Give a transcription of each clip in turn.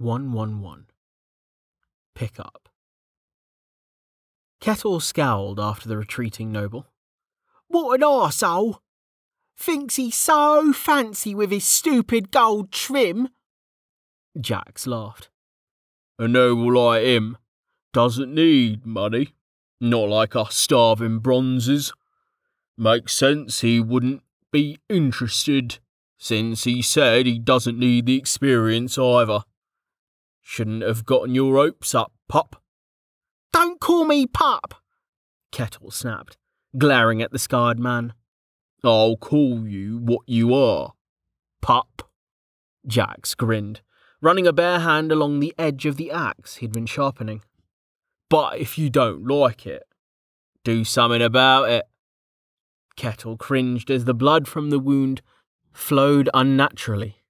111. Pick up. Kettle scowled after the retreating noble. What an arsehole! Thinks he's so fancy with his stupid gold trim. Jax laughed. A noble like him doesn't need money, not like us starving bronzes. Makes sense he wouldn't be interested, since he said he doesn't need the experience either. Shouldn't have gotten your hopes up, pup. Don't call me pup! Kettle snapped, glaring at the scarred man. I'll call you what you are. Pup. Jax grinned, running a bare hand along the edge of the axe he'd been sharpening. But if you don't like it, do something about it. Kettle cringed as the blood from the wound flowed unnaturally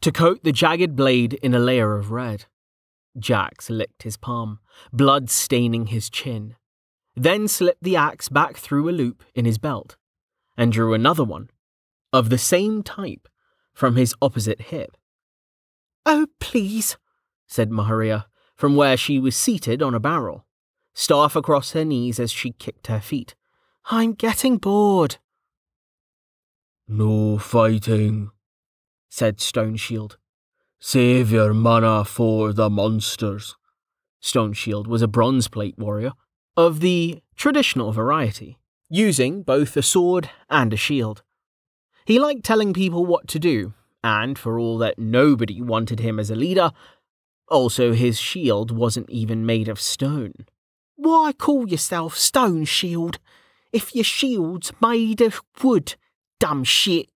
to coat the jagged blade in a layer of red. Jax licked his palm, blood staining his chin, then slipped the axe back through a loop in his belt and drew another one, of the same type, from his opposite hip. Oh, please, said Maharia, from where she was seated on a barrel, staff across her knees as she kicked her feet. I'm getting bored. No fighting, said Stone Shield. Save your mana for the monsters. Stone Shield was a bronze plate warrior of the traditional variety, using both a sword and a shield. He liked telling people what to do, and for all that nobody wanted him as a leader, also his shield wasn't even made of stone. Why call yourself Stone Shield if your shield's made of wood, dumb shit?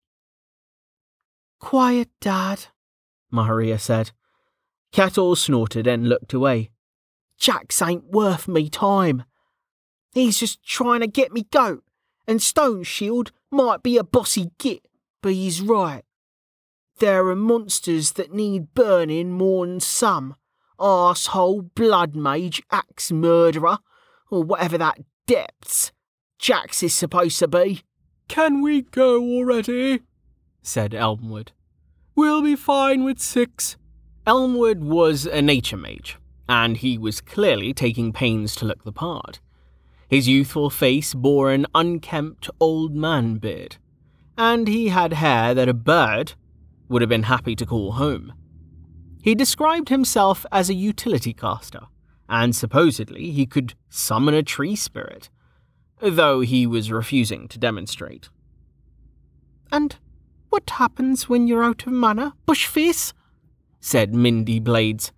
Quiet, Dad, Maharia said. Kettle snorted and looked away. Jax ain't worth me time. He's just trying to get me goat, and Stone Shield might be a bossy git, but he's right. There are monsters that need burning more'n some. Arsehole, blood mage, axe murderer, or whatever that depths Jax is supposed to be. Can we go already? said Elmwood. We'll be fine with six. Elmwood was a nature mage, and he was clearly taking pains to look the part. His youthful face bore an unkempt old man beard, and he had hair that a bird would have been happy to call home. He described himself as a utility caster, and supposedly he could summon a tree spirit, though he was refusing to demonstrate. And what happens when you're out of mana, Bushface? said Mindy Blades.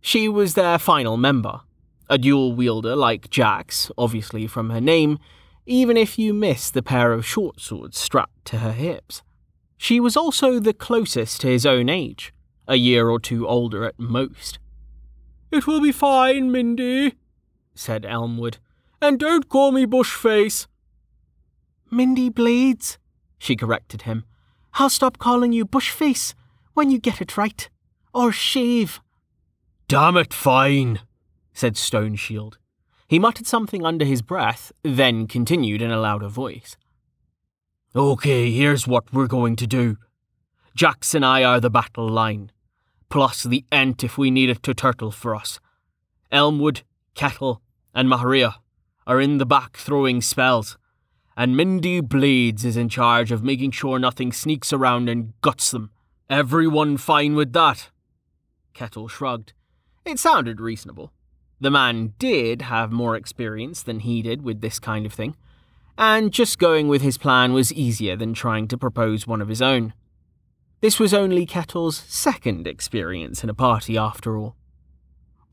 She was their final member, a dual wielder like Jax, obviously from her name, even if you miss the pair of short swords strapped to her hips. She was also the closest to his own age, a year or two older at most. It will be fine, Mindy, said Elmwood. And don't call me Bushface. Mindy Blades, she corrected him. I'll stop calling you Bushface when you get it right. Or shave. Damn it, fine, said Stone Shield. He muttered something under his breath, then continued in a louder voice. Okay, here's what we're going to do. Jax and I are the battle line, plus the Ent if we need it to turtle for us. Elmwood, Kettle, and Maharia are in the back throwing spells, and Mindy Blades is in charge of making sure nothing sneaks around and guts them. Everyone fine with that? Kettle shrugged. It sounded reasonable. The man did have more experience than he did with this kind of thing, and just going with his plan was easier than trying to propose one of his own. This was only Kettle's second experience in a party, after all.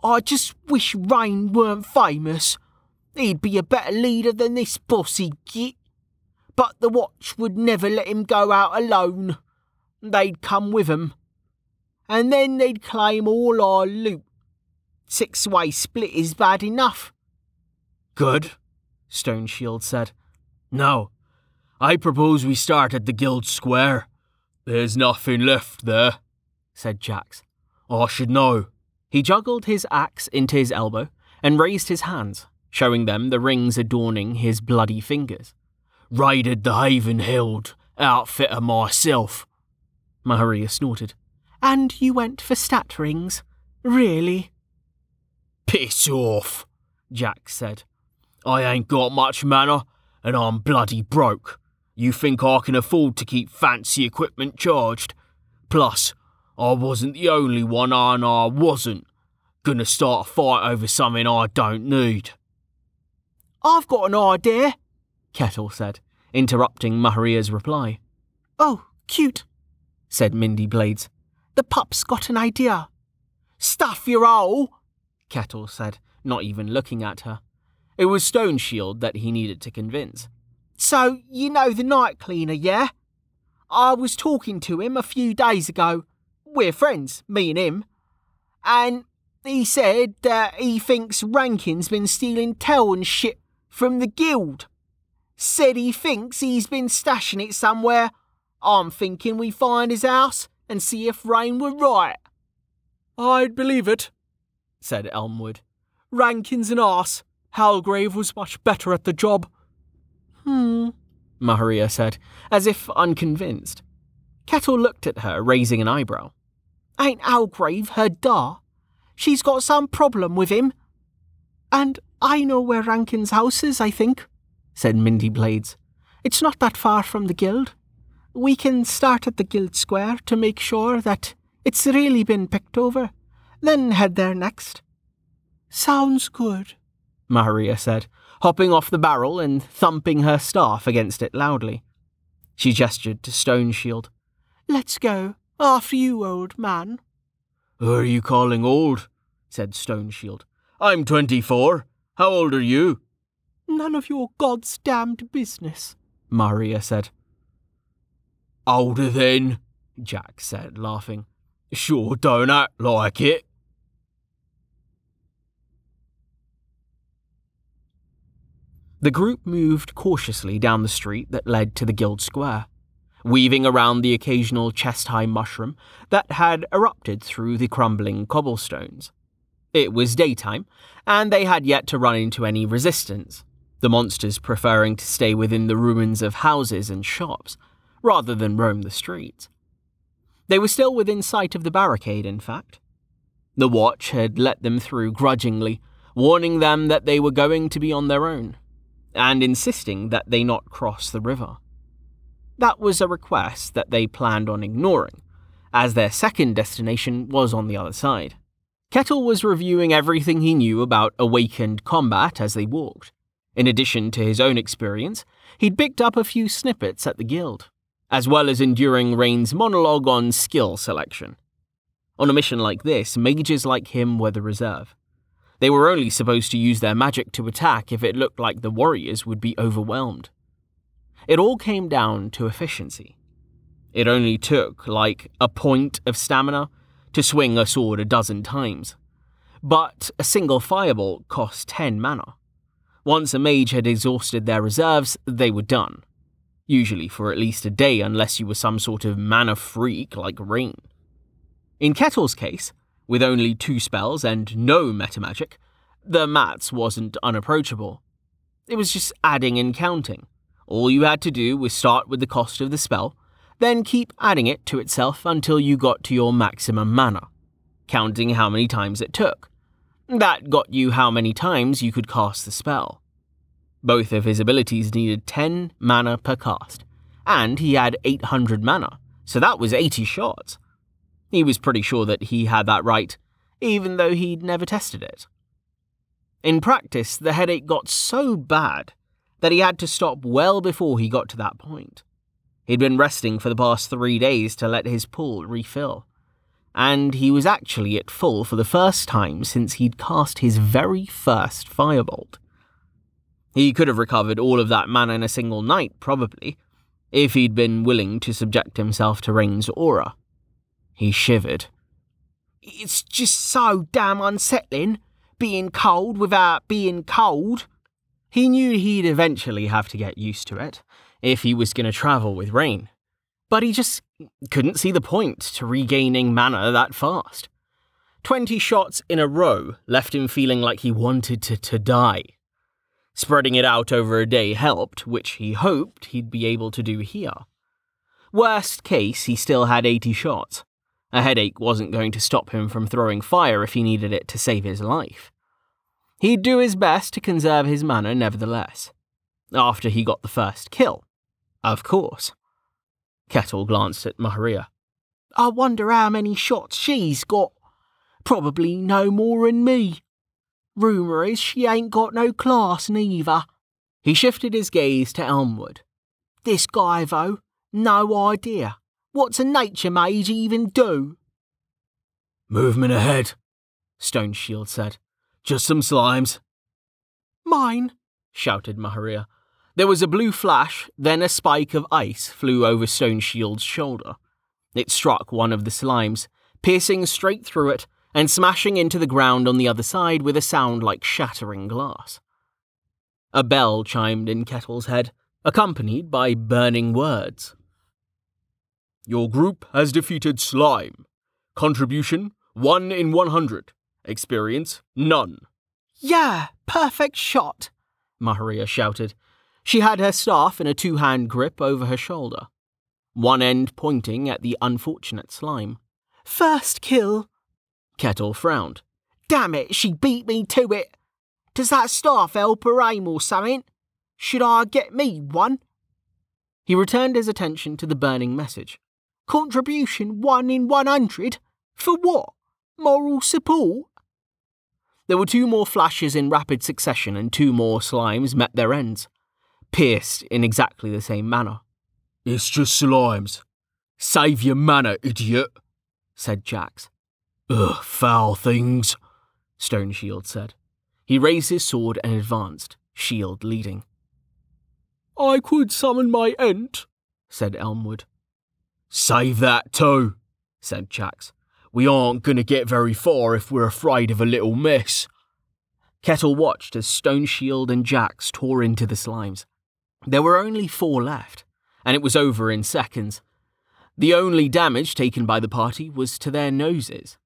I just wish Rain weren't famous. He'd be a better leader than this bossy git. But the watch would never let him go out alone. They'd come with him. And then they'd claim all our loot Six way split is bad enough. Good, Stone Shield said. Now, I propose we start at the Guild Square. There's nothing left there, said Jax. I should know. He juggled his axe into his elbow and raised his hands, showing them the rings adorning his bloody fingers. Raided the Haven-Held outfitter myself. Maharia snorted. And you went for stat rings? Really? Piss off, Jax said. I ain't got much mana, and I'm bloody broke. You think I can afford to keep fancy equipment charged? Plus, I wasn't the only one, and I wasn't gonna start a fight over something I don't need. I've got an idea, Kettle said, interrupting Maharia's reply. Oh, cute, said Mindy Blades. The pup's got an idea. Stuff your hole, Kettle said, not even looking at her. It was Stone Shield that he needed to convince. So, you know the night cleaner, yeah? I was talking to him a few days ago. We're friends, me and him. And he said that he thinks Rankin's been stealing tell and shit from the guild. Said he thinks he's been stashing it somewhere. I'm thinking we find his house and see if Rain were right. I'd believe it, said Elmwood. Rankin's an arse. Halgrave was much better at the job. Hmm, Maharia said, as if unconvinced. Kettle looked at her, raising an eyebrow. Ain't Halgrave her da? She's got some problem with him. And I know where Rankin's house is, I think, said Mindy Blades. It's not that far from the guild. We can start at the guild square to make sure that it's really been picked over, then head there next. Sounds good, Maharia said, hopping off the barrel and thumping her staff against it loudly. She gestured to Stone Shield. Let's go. After you, old man. Who are you calling old? said Stone Shield. I'm twenty four. How old are you? None of your god's damned business, Maharia said. Older then, Jax said, laughing. Sure don't act like it. The group moved cautiously down the street that led to the Guild Square, weaving around the occasional chest high mushroom that had erupted through the crumbling cobblestones. It was daytime, and they had yet to run into any resistance, the monsters preferring to stay within the ruins of houses and shops, rather than roam the streets. They were still within sight of the barricade, in fact. The watch had let them through grudgingly, warning them that they were going to be on their own, and insisting that they not cross the river. That was a request that they planned on ignoring, as their second destination was on the other side. Kettle was reviewing everything he knew about awakened combat as they walked. In addition to his own experience, he'd picked up a few snippets at the guild, as well as enduring Rain's monologue on skill selection. On a mission like this, mages like him were the reserve. They were only supposed to use their magic to attack if it looked like the warriors would be overwhelmed. It all came down to efficiency. It only took, like, a point of stamina to swing a sword a dozen times. But a single firebolt cost 10 mana. Once a mage had exhausted their reserves, they were done. Usually for at least a day, unless you were some sort of mana freak like Rain. In Kettle's case, with only two spells and no metamagic, the mats wasn't unapproachable. It was just adding and counting. All you had to do was start with the cost of the spell, then keep adding it to itself until you got to your maximum mana, counting how many times it took. That got you how many times you could cast the spell. Both of his abilities needed 10 mana per cast, and he had 800 mana, so that was 80 shots. He was pretty sure that he had that right, even though he'd never tested it. In practice, the headache got so bad that he had to stop well before he got to that point. He'd been resting for the past three days to let his pool refill, and he was actually at full for the first time since he'd cast his very first firebolt. He could have recovered all of that mana in a single night, probably, if he'd been willing to subject himself to Rain's aura. He shivered. It's just so damn unsettling, being cold without being cold. He knew he'd eventually have to get used to it, if he was going to travel with Rain. But he just couldn't see the point to regaining mana that fast. Twenty shots in a row left him feeling like he wanted to, to die. Spreading it out over a day helped, which he hoped he'd be able to do here. Worst case, he still had 80 shots. A headache wasn't going to stop him from throwing fire if he needed it to save his life. He'd do his best to conserve his mana nevertheless. After he got the first kill. Of course. Kettle glanced at Maharia. I wonder how many shots she's got. Probably no more than me. Rumour is she ain't got no class neither. He shifted his gaze to Elmwood. This guy, though, no idea. What's a nature mage even do? Movement ahead, Stone Shield said. Just some slimes. Mine, shouted Maharia. There was a blue flash, then a spike of ice flew over Stone Shield's shoulder. It struck one of the slimes, piercing straight through it and smashing into the ground on the other side with a sound like shattering glass. A bell chimed in Kettle's head, accompanied by burning words. Your group has defeated Slime. Contribution 1 in 100. Experience none. Yeah, perfect shot, Maharia shouted. She had her staff in a two hand grip over her shoulder, one end pointing at the unfortunate slime. First kill. Kettle frowned. Damn it, she beat me to it. Does that staff help her aim or something? Should I get me one? He returned his attention to the burning message. Contribution one in one hundred? For what? Moral support? There were two more flashes in rapid succession, and two more slimes met their ends, pierced in exactly the same mana. It's just slimes. Save your manner, idiot, said Jax. Ugh, foul things, Stone Shield said. He raised his sword and advanced, shield leading. I could summon my Ent, said Elmwood. Save that too, said Jax. We aren't going to get very far if we're afraid of a little mess. Kettle watched as Stone Shield and Jax tore into the slimes. There were only four left, and it was over in seconds. The only damage taken by the party was to their noses.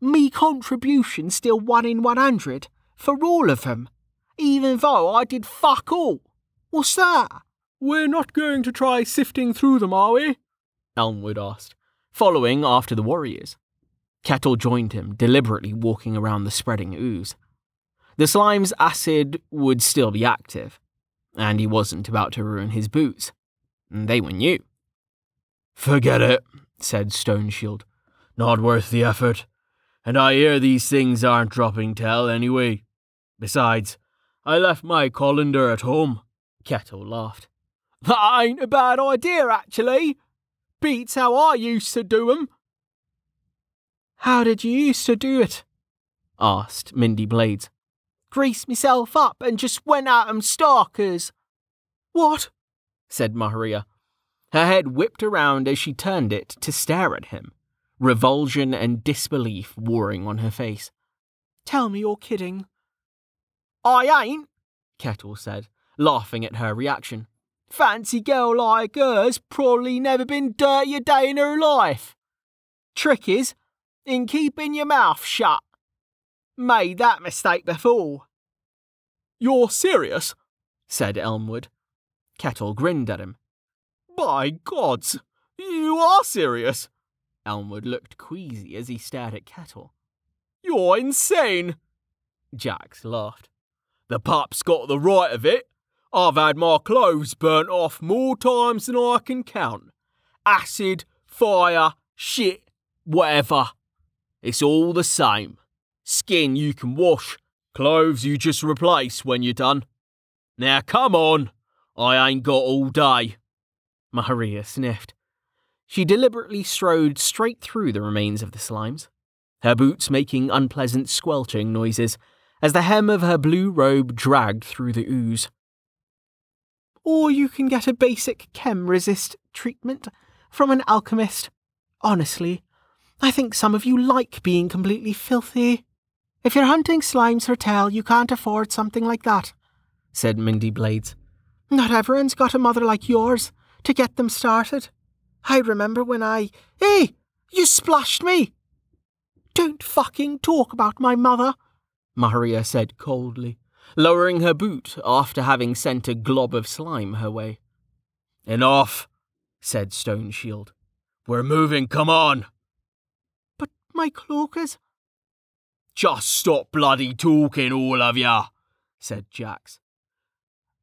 Me contribution still one in one hundred for all of them, even though I did fuck all. What's that? We're not going to try sifting through them, are we? Elmwood asked, following after the warriors. Kettle joined him, deliberately walking around the spreading ooze. The slime's acid would still be active, and he wasn't about to ruin his boots. They were new. Forget it, said Stone Shield. Not worth the effort. And I hear these things aren't dropping tell anyway. Besides, I left my colander at home. Kettle laughed. That ain't a bad idea, actually. Beats how I used to do 'em. How did you used to do it? asked Mindy Blades. Greased myself up and just went at 'em starkers. What? said Maharia. Her head whipped around as she turned it to stare at him, revulsion and disbelief warring on her face. Tell me you're kidding. I ain't, Kettle said, laughing at her reaction. Fancy girl like her's probably never been dirty a day in her life. Trick is, in keeping your mouth shut. Made that mistake before. You're serious? said Elmwood. Kettle grinned at him. By gods, you are serious. Elmwood looked queasy as he stared at Kettle. You're insane. Jax laughed. The pup's got the right of it. I've had my clothes burnt off more times than I can count. Acid, fire, shit, whatever. It's all the same. Skin you can wash, clothes you just replace when you're done. Now come on, I ain't got all day. Maharia sniffed. She deliberately strode straight through the remains of the slimes, her boots making unpleasant squelching noises as the hem of her blue robe dragged through the ooze. Or you can get a basic chem resist treatment from an alchemist. Honestly, I think some of you like being completely filthy. If you're hunting slimes tail, you can't afford something like that, said Mindy Blades. Not everyone's got a mother like yours to get them started. I remember when I. Hey! You splashed me! Don't fucking talk about my mother, Maharia said coldly, lowering her boot after having sent a glob of slime her way. Enough, said Stone Shield. We're moving, come on. But my cloakers. Just stop bloody talking, all of ya, said Jax.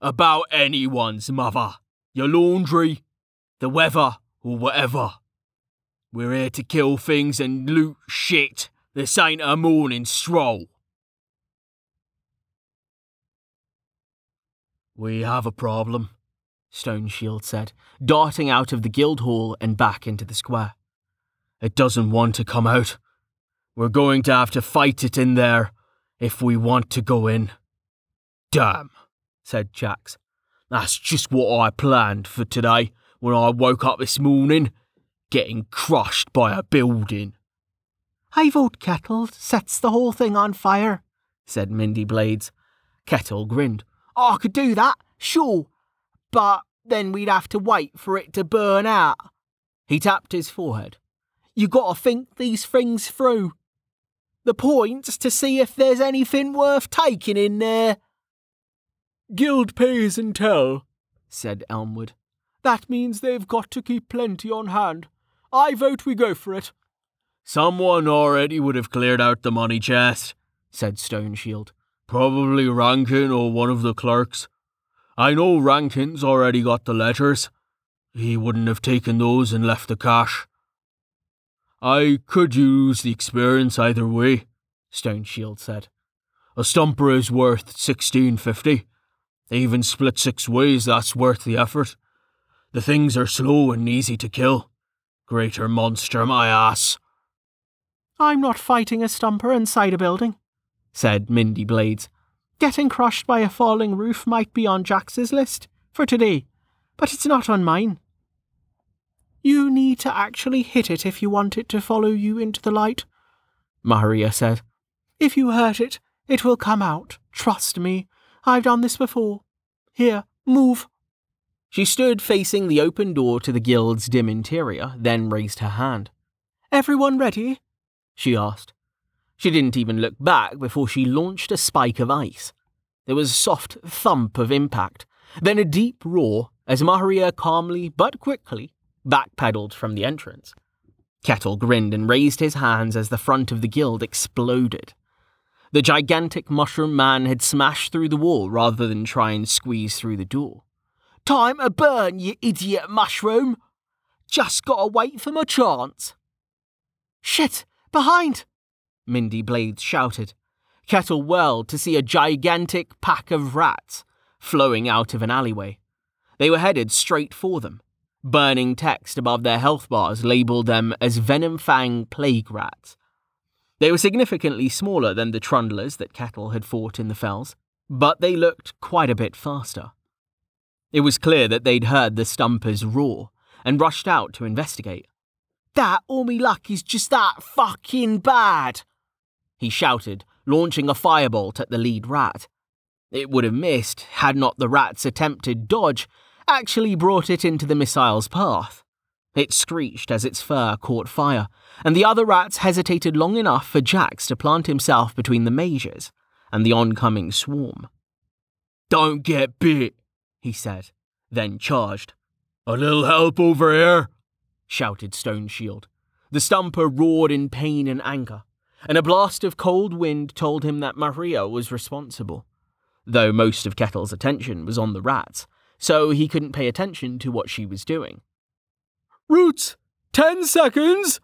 About anyone's mother, your laundry, the weather, or whatever. We're here to kill things and loot shit. This ain't a morning stroll. We have a problem, Stone Shield said, darting out of the guild hall and back into the square. It doesn't want to come out. We're going to have to fight it in there if we want to go in. Damn, said Jax. That's just what I planned for today when I woke up this morning, getting crushed by a building. I vote Kettle sets the whole thing on fire, said Mindy Blades. Kettle grinned. Oh, I could do that, sure, but then we'd have to wait for it to burn out. He tapped his forehead. You gotta think these things through. The point's to see if there's anything worth taking in there. Guild pays and tell, said Elmwood. That means they've got to keep plenty on hand. I vote we go for it. Someone already would have cleared out the money chest, said Stone Shield. Probably Rankin or one of the clerks. I know Rankin's already got the letters. He wouldn't have taken those and left the cash. I could use the experience either way, Stone Shield said. A stumper is worth sixteen fifty. Even split six ways, that's worth the effort. The things are slow and easy to kill. Greater monster, my ass. I'm not fighting a stumper inside a building, said Mindy Blades. Getting crushed by a falling roof might be on Jax's list for today, but it's not on mine. You need to actually hit it if you want it to follow you into the light, Maharia said. If you hurt it, it will come out. Trust me. I've done this before. Here, move. She stood facing the open door to the guild's dim interior, then raised her hand. Everyone ready? she asked. She didn't even look back before she launched a spike of ice. There was a soft thump of impact, then a deep roar as Maharia calmly but quickly backpedaled from the entrance. Kettle grinned and raised his hands as the front of the guild exploded. The gigantic mushroom man had smashed through the wall rather than try and squeeze through the door. Time to burn, you idiot mushroom! Just gotta wait for my chance. Shit! Behind! Mindy Blades shouted. Kettle whirled to see a gigantic pack of rats flowing out of an alleyway. They were headed straight for them. Burning text above their health bars labelled them as Venom Fang plague rats. They were significantly smaller than the trundlers that Kettle had fought in the fells, but they looked quite a bit faster. It was clear that they'd heard the stumpers roar and rushed out to investigate. That all me luck is just that fucking bad, he shouted, launching a firebolt at the lead rat. It would have missed had not the rat's attempted dodge actually brought it into the missile's path. It screeched as its fur caught fire, and the other rats hesitated long enough for Jax to plant himself between the majors and the oncoming swarm. Don't get bit, he said, then charged. A little help over here, shouted Stone Shield. The stumper roared in pain and anger, and a blast of cold wind told him that Maharia was responsible, though most of Kettle's attention was on the rats so he couldn't pay attention to what she was doing. Roots! Ten seconds!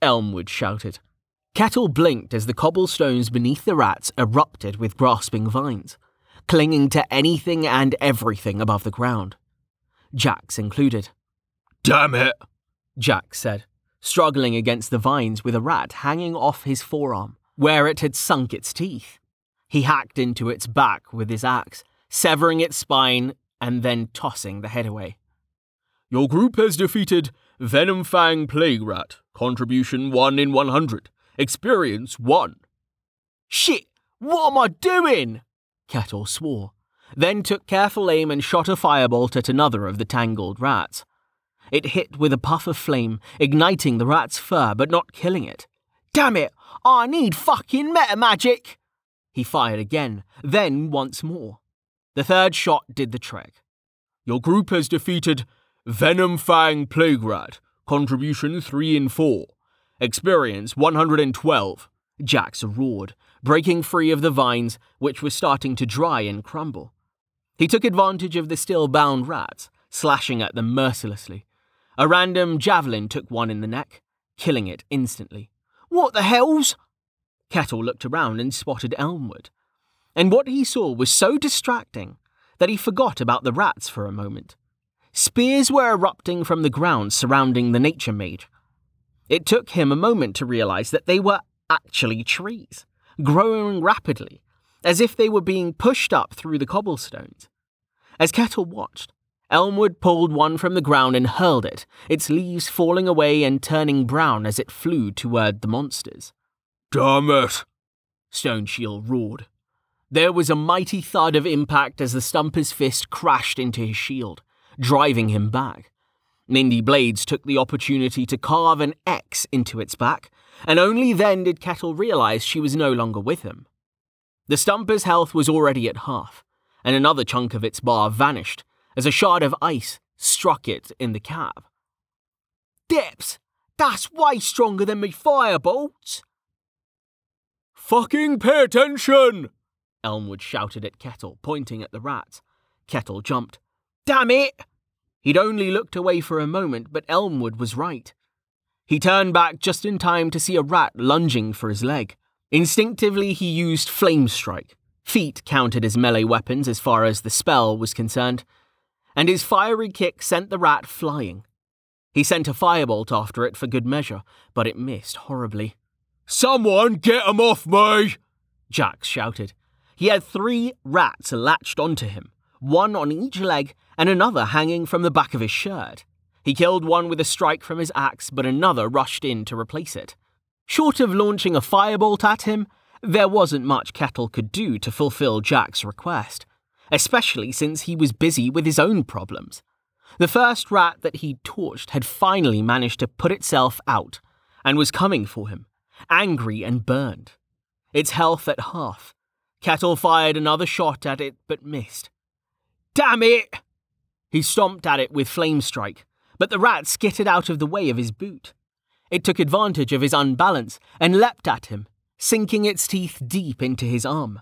Elmwood shouted. Kettle blinked as the cobblestones beneath the rats erupted with grasping vines, clinging to anything and everything above the ground. Jax's included. Damn it! Jax said, struggling against the vines with a rat hanging off his forearm, where it had sunk its teeth. He hacked into its back with his axe, severing its spine and then tossing the head away. Your group has defeated Venom Fang Plague Rat, contribution 1 in 100, experience 1. Shit, what am I doing? Kettle swore, then took careful aim and shot a firebolt at another of the tangled rats. It hit with a puff of flame, igniting the rat's fur but not killing it. Damn it, I need fucking meta magic! He fired again, then once more. The third shot did the trick. Your group has defeated Venom Fang Plague Rat, contribution 3 in 4. Experience 112, Jax roared, breaking free of the vines which were starting to dry and crumble. He took advantage of the still bound rats, slashing at them mercilessly. A random javelin took one in the neck, killing it instantly. What the hell's? Kettle looked around and spotted Elmwood. And what he saw was so distracting that he forgot about the rats for a moment. Spears were erupting from the ground surrounding the nature mage. It took him a moment to realize that they were actually trees, growing rapidly, as if they were being pushed up through the cobblestones. As Kettle watched, Elmwood pulled one from the ground and hurled it, its leaves falling away and turning brown as it flew toward the monsters. Damn it! Stone Shield roared. There was a mighty thud of impact as the stumper's fist crashed into his shield, driving him back. Mindy Blades took the opportunity to carve an X into its back, and only then did Kettle realize she was no longer with him. The stumper's health was already at half, and another chunk of its bar vanished as a shard of ice struck it in the cab. Depths! That's way stronger than me firebolts! Fucking pay attention! Elmwood shouted at Kettle, pointing at the rat. Kettle jumped. Damn it! He'd only looked away for a moment, but Elmwood was right. He turned back just in time to see a rat lunging for his leg. Instinctively, he used Flame Strike. Feet counted as melee weapons as far as the spell was concerned, and his fiery kick sent the rat flying. He sent a firebolt after it for good measure, but it missed horribly. Someone get him off me! Jax shouted. He had three rats latched onto him, one on each leg and another hanging from the back of his shirt. He killed one with a strike from his axe, but another rushed in to replace it. Short of launching a firebolt at him, there wasn't much Kettle could do to fulfill Jax's request, especially since he was busy with his own problems. The first rat that he'd torched had finally managed to put itself out and was coming for him, angry and burned. Its health at half. Kettle fired another shot at it but missed. Damn it! He stomped at it with Flame Strike, but the rat skittered out of the way of his boot. It took advantage of his unbalance and leapt at him, sinking its teeth deep into his arm.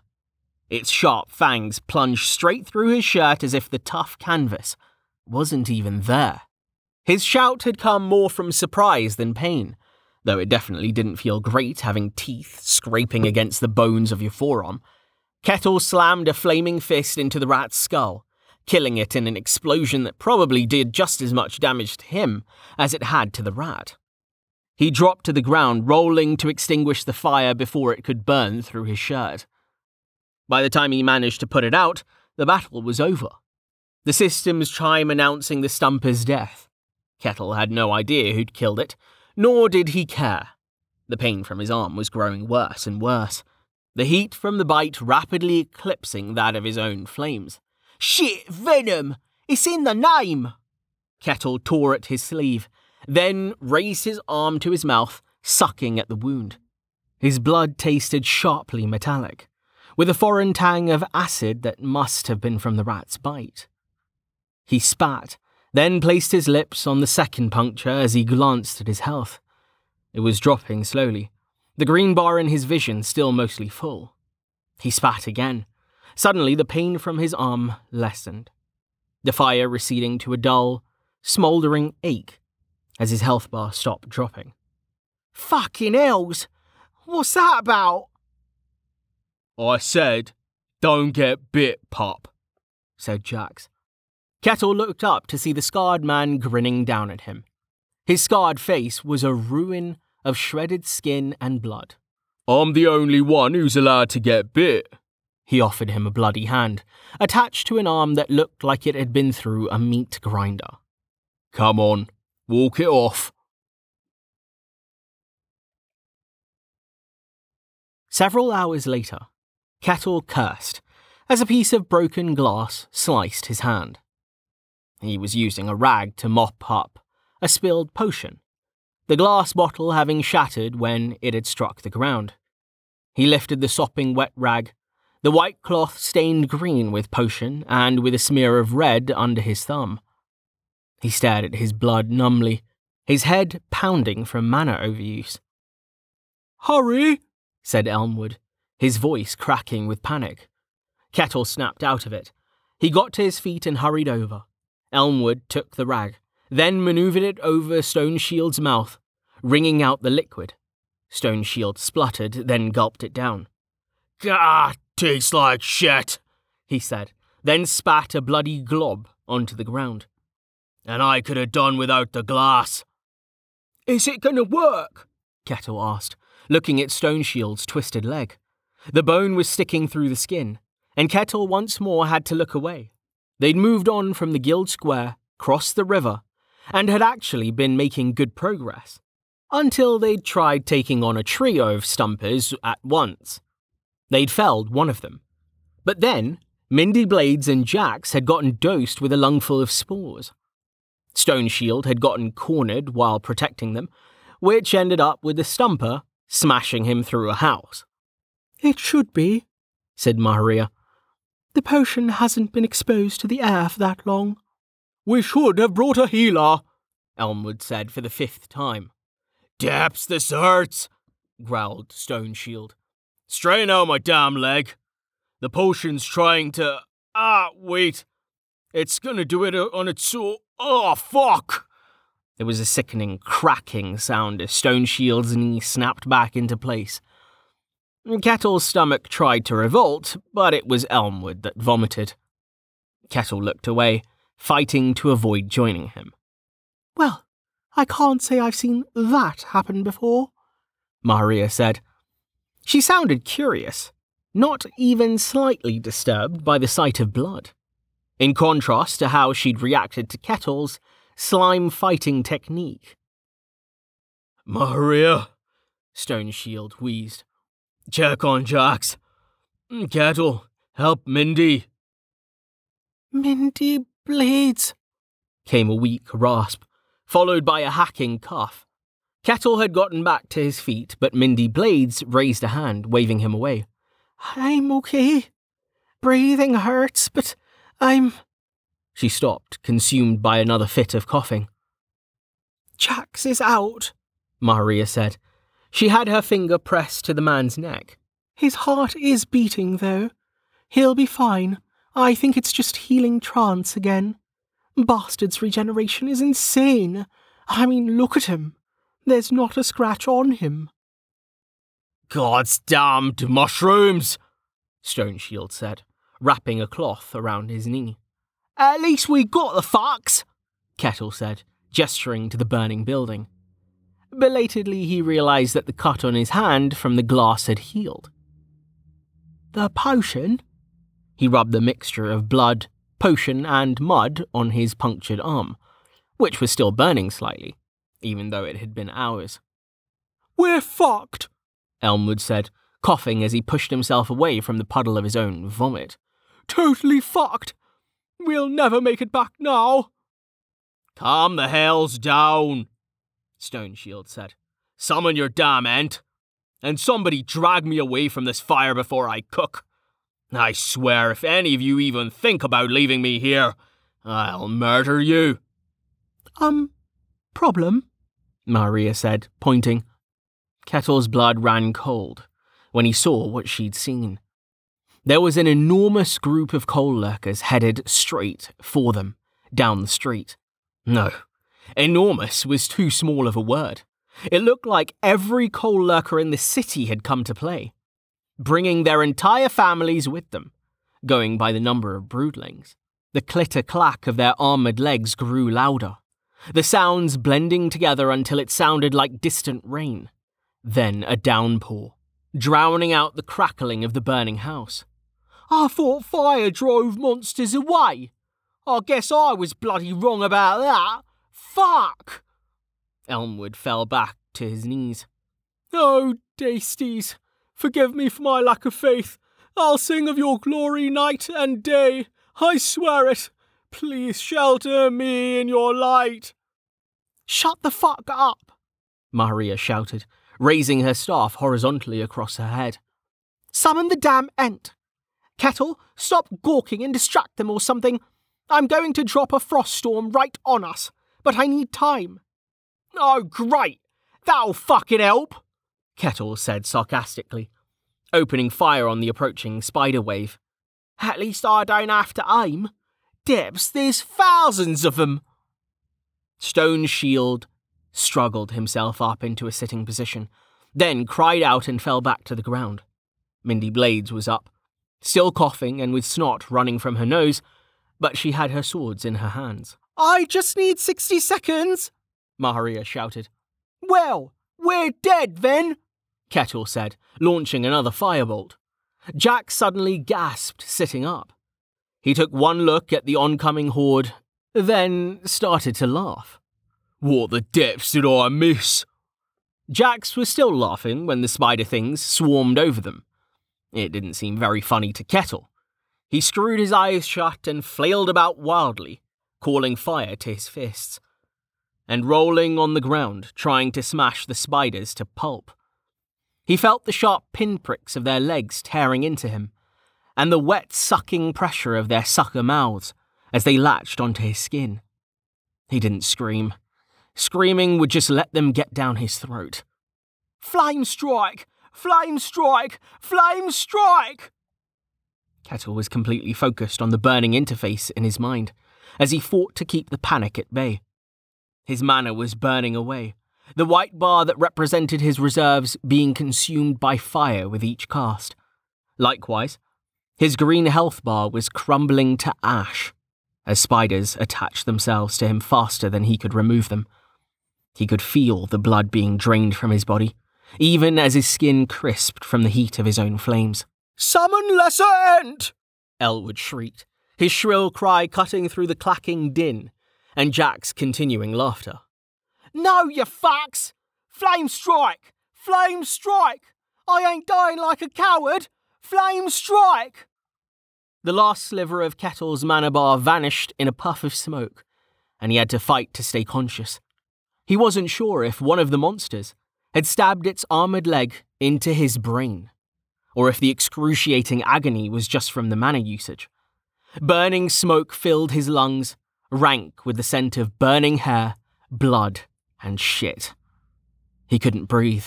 Its sharp fangs plunged straight through his shirt as if the tough canvas wasn't even there. His shout had come more from surprise than pain, though it definitely didn't feel great having teeth scraping against the bones of your forearm. Kettle slammed a flaming fist into the rat's skull, killing it in an explosion that probably did just as much damage to him as it had to the rat. He dropped to the ground, rolling to extinguish the fire before it could burn through his shirt. By the time he managed to put it out, the battle was over. The system's chime announcing the stumper's death. Kettle had no idea who'd killed it, nor did he care. The pain from his arm was growing worse and worse, the heat from the bite rapidly eclipsing that of his own flames. Shit, venom! It's in the name! Kettle tore at his sleeve, then raised his arm to his mouth, sucking at the wound. His blood tasted sharply metallic, with a foreign tang of acid that must have been from the rat's bite. He spat, then placed his lips on the second puncture as he glanced at his health. It was dropping slowly, the green bar in his vision still mostly full. He spat again. Suddenly, the pain from his arm lessened, the fire receding to a dull, smouldering ache as his health bar stopped dropping. Fucking hells! What's that about? I said, don't get bit, pup, said Jax. Kettle looked up to see the scarred man grinning down at him. His scarred face was a ruin of shredded skin and blood. I'm the only one who's allowed to get bit. He offered him a bloody hand, attached to an arm that looked like it had been through a meat grinder. Come on, walk it off. Several hours later, Kettle cursed as a piece of broken glass sliced his hand. He was using a rag to mop up a spilled potion, the glass bottle having shattered when it had struck the ground. He lifted the sopping wet rag, the white cloth stained green with potion and with a smear of red under his thumb. He stared at his blood numbly, his head pounding from mana overuse. Hurry, said Elmwood, his voice cracking with panic. Kettle snapped out of it. He got to his feet and hurried over. Elmwood took the rag, then maneuvered it over Stone Shield's mouth, wringing out the liquid. Stone Shield spluttered, then gulped it down. Gah, tastes like shit, he said, then spat a bloody glob onto the ground. And I could have done without the glass. Is it going to work? Kettle asked, looking at Stone Shield's twisted leg. The bone was sticking through the skin, and Kettle once more had to look away. They'd moved on from the Guild Square, crossed the river, and had actually been making good progress. Until they'd tried taking on a trio of stumpers at once. They'd felled one of them. But then, Mindy Blades and Jax had gotten dosed with a lungful of spores. Stone Shield had gotten cornered while protecting them, which ended up with the stumper smashing him through a house. It should be, said Maharia. The potion hasn't been exposed to the air for that long. We should have brought a healer, Elmwood said for the fifth time. Depths, this hurts, growled Stone Shield. Strain out my damn leg. The potion's trying to. Ah, wait. It's gonna do it on its own. Oh, fuck! There was a sickening cracking sound as Stone Shield's knee snapped back into place. Kettle's stomach tried to revolt, but it was Elmwood that vomited. Kettle looked away, fighting to avoid joining him. Well, I can't say I've seen that happen before, Maharia said. She sounded curious, not even slightly disturbed by the sight of blood. In contrast to how she'd reacted to Kettle's slime fighting technique. Maharia, Stone Shield wheezed. Check on Jax. Mm, Kettle, help Mindy. Mindy Blades, came a weak rasp, followed by a hacking cough. Kettle had gotten back to his feet, but Mindy Blades raised a hand, waving him away. I'm okay. Breathing hurts, but I'm. She stopped, consumed by another fit of coughing. Jax is out, Maharia said. She had her finger pressed to the man's neck. His heart is beating, though. He'll be fine. I think it's just healing trance again. Bastard's regeneration is insane. I mean, look at him. There's not a scratch on him. God's damned mushrooms, Stone Shield said, wrapping a cloth around his knee. At least we got the fox, Kettle said, gesturing to the burning building. Belatedly, he realized that the cut on his hand from the glass had healed. The potion? He rubbed the mixture of blood, potion, and mud on his punctured arm, which was still burning slightly, even though it had been hours. We're fucked, Elmwood said, coughing as he pushed himself away from the puddle of his own vomit. Totally fucked. We'll never make it back now. Calm the hells down, Stone Shield said. Summon your damn ent. And somebody drag me away from this fire before I cook. I swear, if any of you even think about leaving me here, I'll murder you. Um, problem? Maharia said, pointing. Kettle's blood ran cold when he saw what she'd seen. There was an enormous group of coal lurkers headed straight for them, down the street. No, enormous was too small of a word. It looked like every coal lurker in the city had come to play, bringing their entire families with them, going by the number of broodlings. The clitter clack of their armoured legs grew louder, the sounds blending together until it sounded like distant rain. Then a downpour, drowning out the crackling of the burning house. I thought fire drove monsters away. I guess I was bloody wrong about that. Fuck! Elmwood fell back to his knees. Oh, Dasties, forgive me for my lack of faith. I'll sing of your glory night and day. I swear it. Please shelter me in your light. Shut the fuck up, Maharia shouted, raising her staff horizontally across her head. Summon the damn ent. Kettle, stop gawking and distract them or something. I'm going to drop a frost storm right on us, but I need time. Oh, great! That'll fucking help, Kettle said sarcastically, opening fire on the approaching spider wave. At least I don't have to aim. Depths, there's thousands of them. Stone Shield struggled himself up into a sitting position, then cried out and fell back to the ground. Mindy Blades was up, still coughing and with snot running from her nose, but she had her swords in her hands. I just need 60 seconds, Maharia shouted. Well, we're dead then, Kettle said, launching another firebolt. Jax suddenly gasped, sitting up. He took one look at the oncoming horde, then started to laugh. What the depths did I miss? Jax was still laughing when the spider things swarmed over them. It didn't seem very funny to Kettle. He screwed his eyes shut and flailed about wildly, calling fire to his fists, and rolling on the ground, trying to smash the spiders to pulp. He felt the sharp pinpricks of their legs tearing into him, and the wet, sucking pressure of their sucker mouths as they latched onto his skin. He didn't scream. Screaming would just let them get down his throat. Flame strike! Flame strike! Flame strike! Kettle was completely focused on the burning interface in his mind as he fought to keep the panic at bay. His mana was burning away, the white bar that represented his reserves being consumed by fire with each cast. Likewise, his green health bar was crumbling to ash as spiders attached themselves to him faster than he could remove them. He could feel the blood being drained from his body, even as his skin crisped from the heat of his own flames. Summon Lesser Ent! Elmwood shrieked, his shrill cry cutting through the clacking din, and Jax's continuing laughter. No, you fucks! Flame strike! Flame strike! I ain't dying like a coward! Flame strike! The last sliver of Kettle's mana bar vanished in a puff of smoke, and he had to fight to stay conscious. He wasn't sure if one of the monsters had stabbed its armored leg into his brain, or if the excruciating agony was just from the mana usage. Burning smoke filled his lungs, rank with the scent of burning hair, blood, and shit. He couldn't breathe.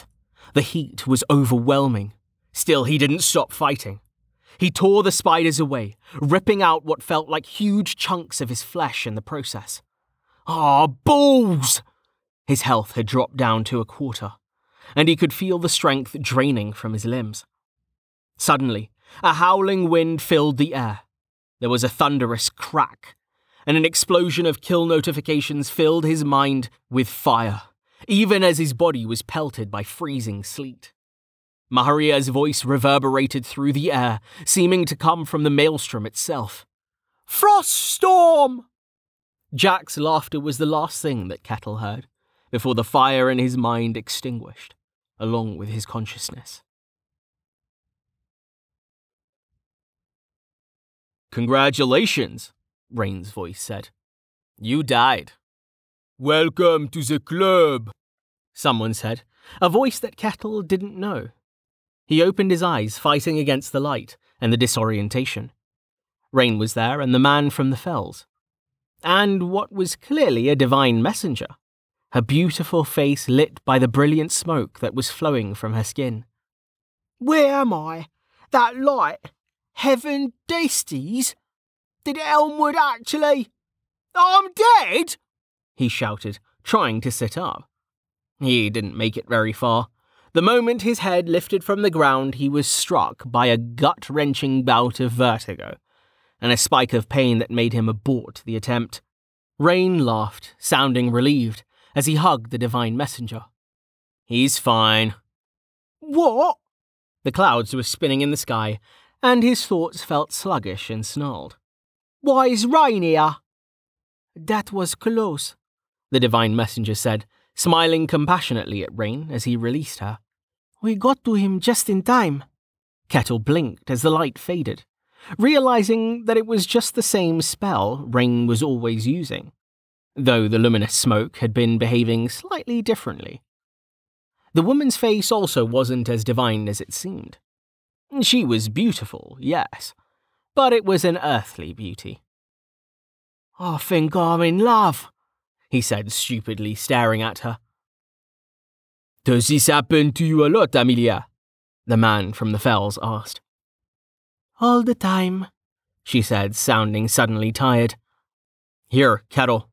The heat was overwhelming. Still, he didn't stop fighting. He tore the spiders away, ripping out what felt like huge chunks of his flesh in the process. Ah, balls! His health had dropped down to a quarter, and he could feel the strength draining from his limbs. Suddenly, a howling wind filled the air. There was a thunderous crack, and an explosion of kill notifications filled his mind with fire, even as his body was pelted by freezing sleet. Maharia's voice reverberated through the air, seeming to come from the maelstrom itself. Frost storm! Jax's laughter was the last thing that Kettle heard, before the fire in his mind extinguished, along with his consciousness. Congratulations, Rain's voice said. You died. Welcome to the club, someone said, a voice that Kettle didn't know. He opened his eyes, fighting against the light and the disorientation. Rain was there, and the man from the fells. And what was clearly a divine messenger, her beautiful face lit by the brilliant smoke that was flowing from her skin. Where am I? That light? Heaven Disties? Did Elmwood actually. I'm dead! He shouted, trying to sit up. He didn't make it very far. The moment his head lifted from the ground, he was struck by a gut wrenching bout of vertigo, and a spike of pain that made him abort the attempt. Rain laughed, sounding relieved, as he hugged the divine messenger. He's fine. What? The clouds were spinning in the sky, and his thoughts felt sluggish and snarled. Why is Rain here? That was close, the divine messenger said, smiling compassionately at Rain as he released her. We got to him just in time. Kettle blinked as the light faded, realizing that it was just the same spell Rain was always using, though the luminous smoke had been behaving slightly differently. The woman's face also wasn't as divine as it seemed. She was beautiful, yes, but it was an earthly beauty. I think I'm in love, he said stupidly, staring at her. Does this happen to you a lot, Amelia? The man from the fells asked. All the time, she said, sounding suddenly tired. Here, Kettle,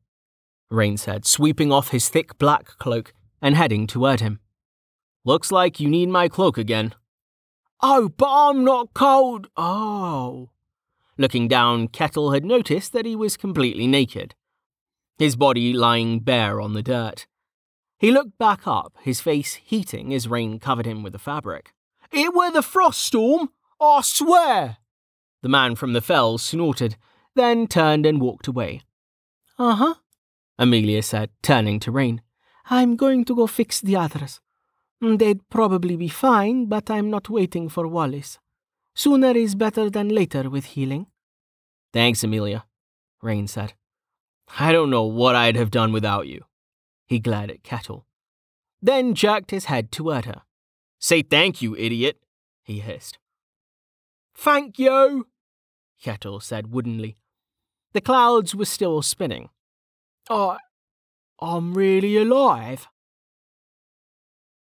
Rain said, sweeping off his thick black cloak and heading toward him. Looks like you need my cloak again. Oh, but I'm not cold. Oh. Looking down, Kettle had noticed that he was completely naked, his body lying bare on the dirt. He looked back up, his face heating as Rain covered him with the fabric. It were the frost storm, I swear. The man from the fells snorted, then turned and walked away. Uh huh, Amelia said, turning to Rain. I'm going to go fix the others. They'd probably be fine, but I'm not waiting for Wallace. Sooner is better than later with healing. Thanks, Amelia, Rain said. I don't know what I'd have done without you. He glared at Kettle, then jerked his head toward her. Say thank you, idiot, he hissed. Thank you, Kettle said woodenly. The clouds were still spinning. I, I'm really alive.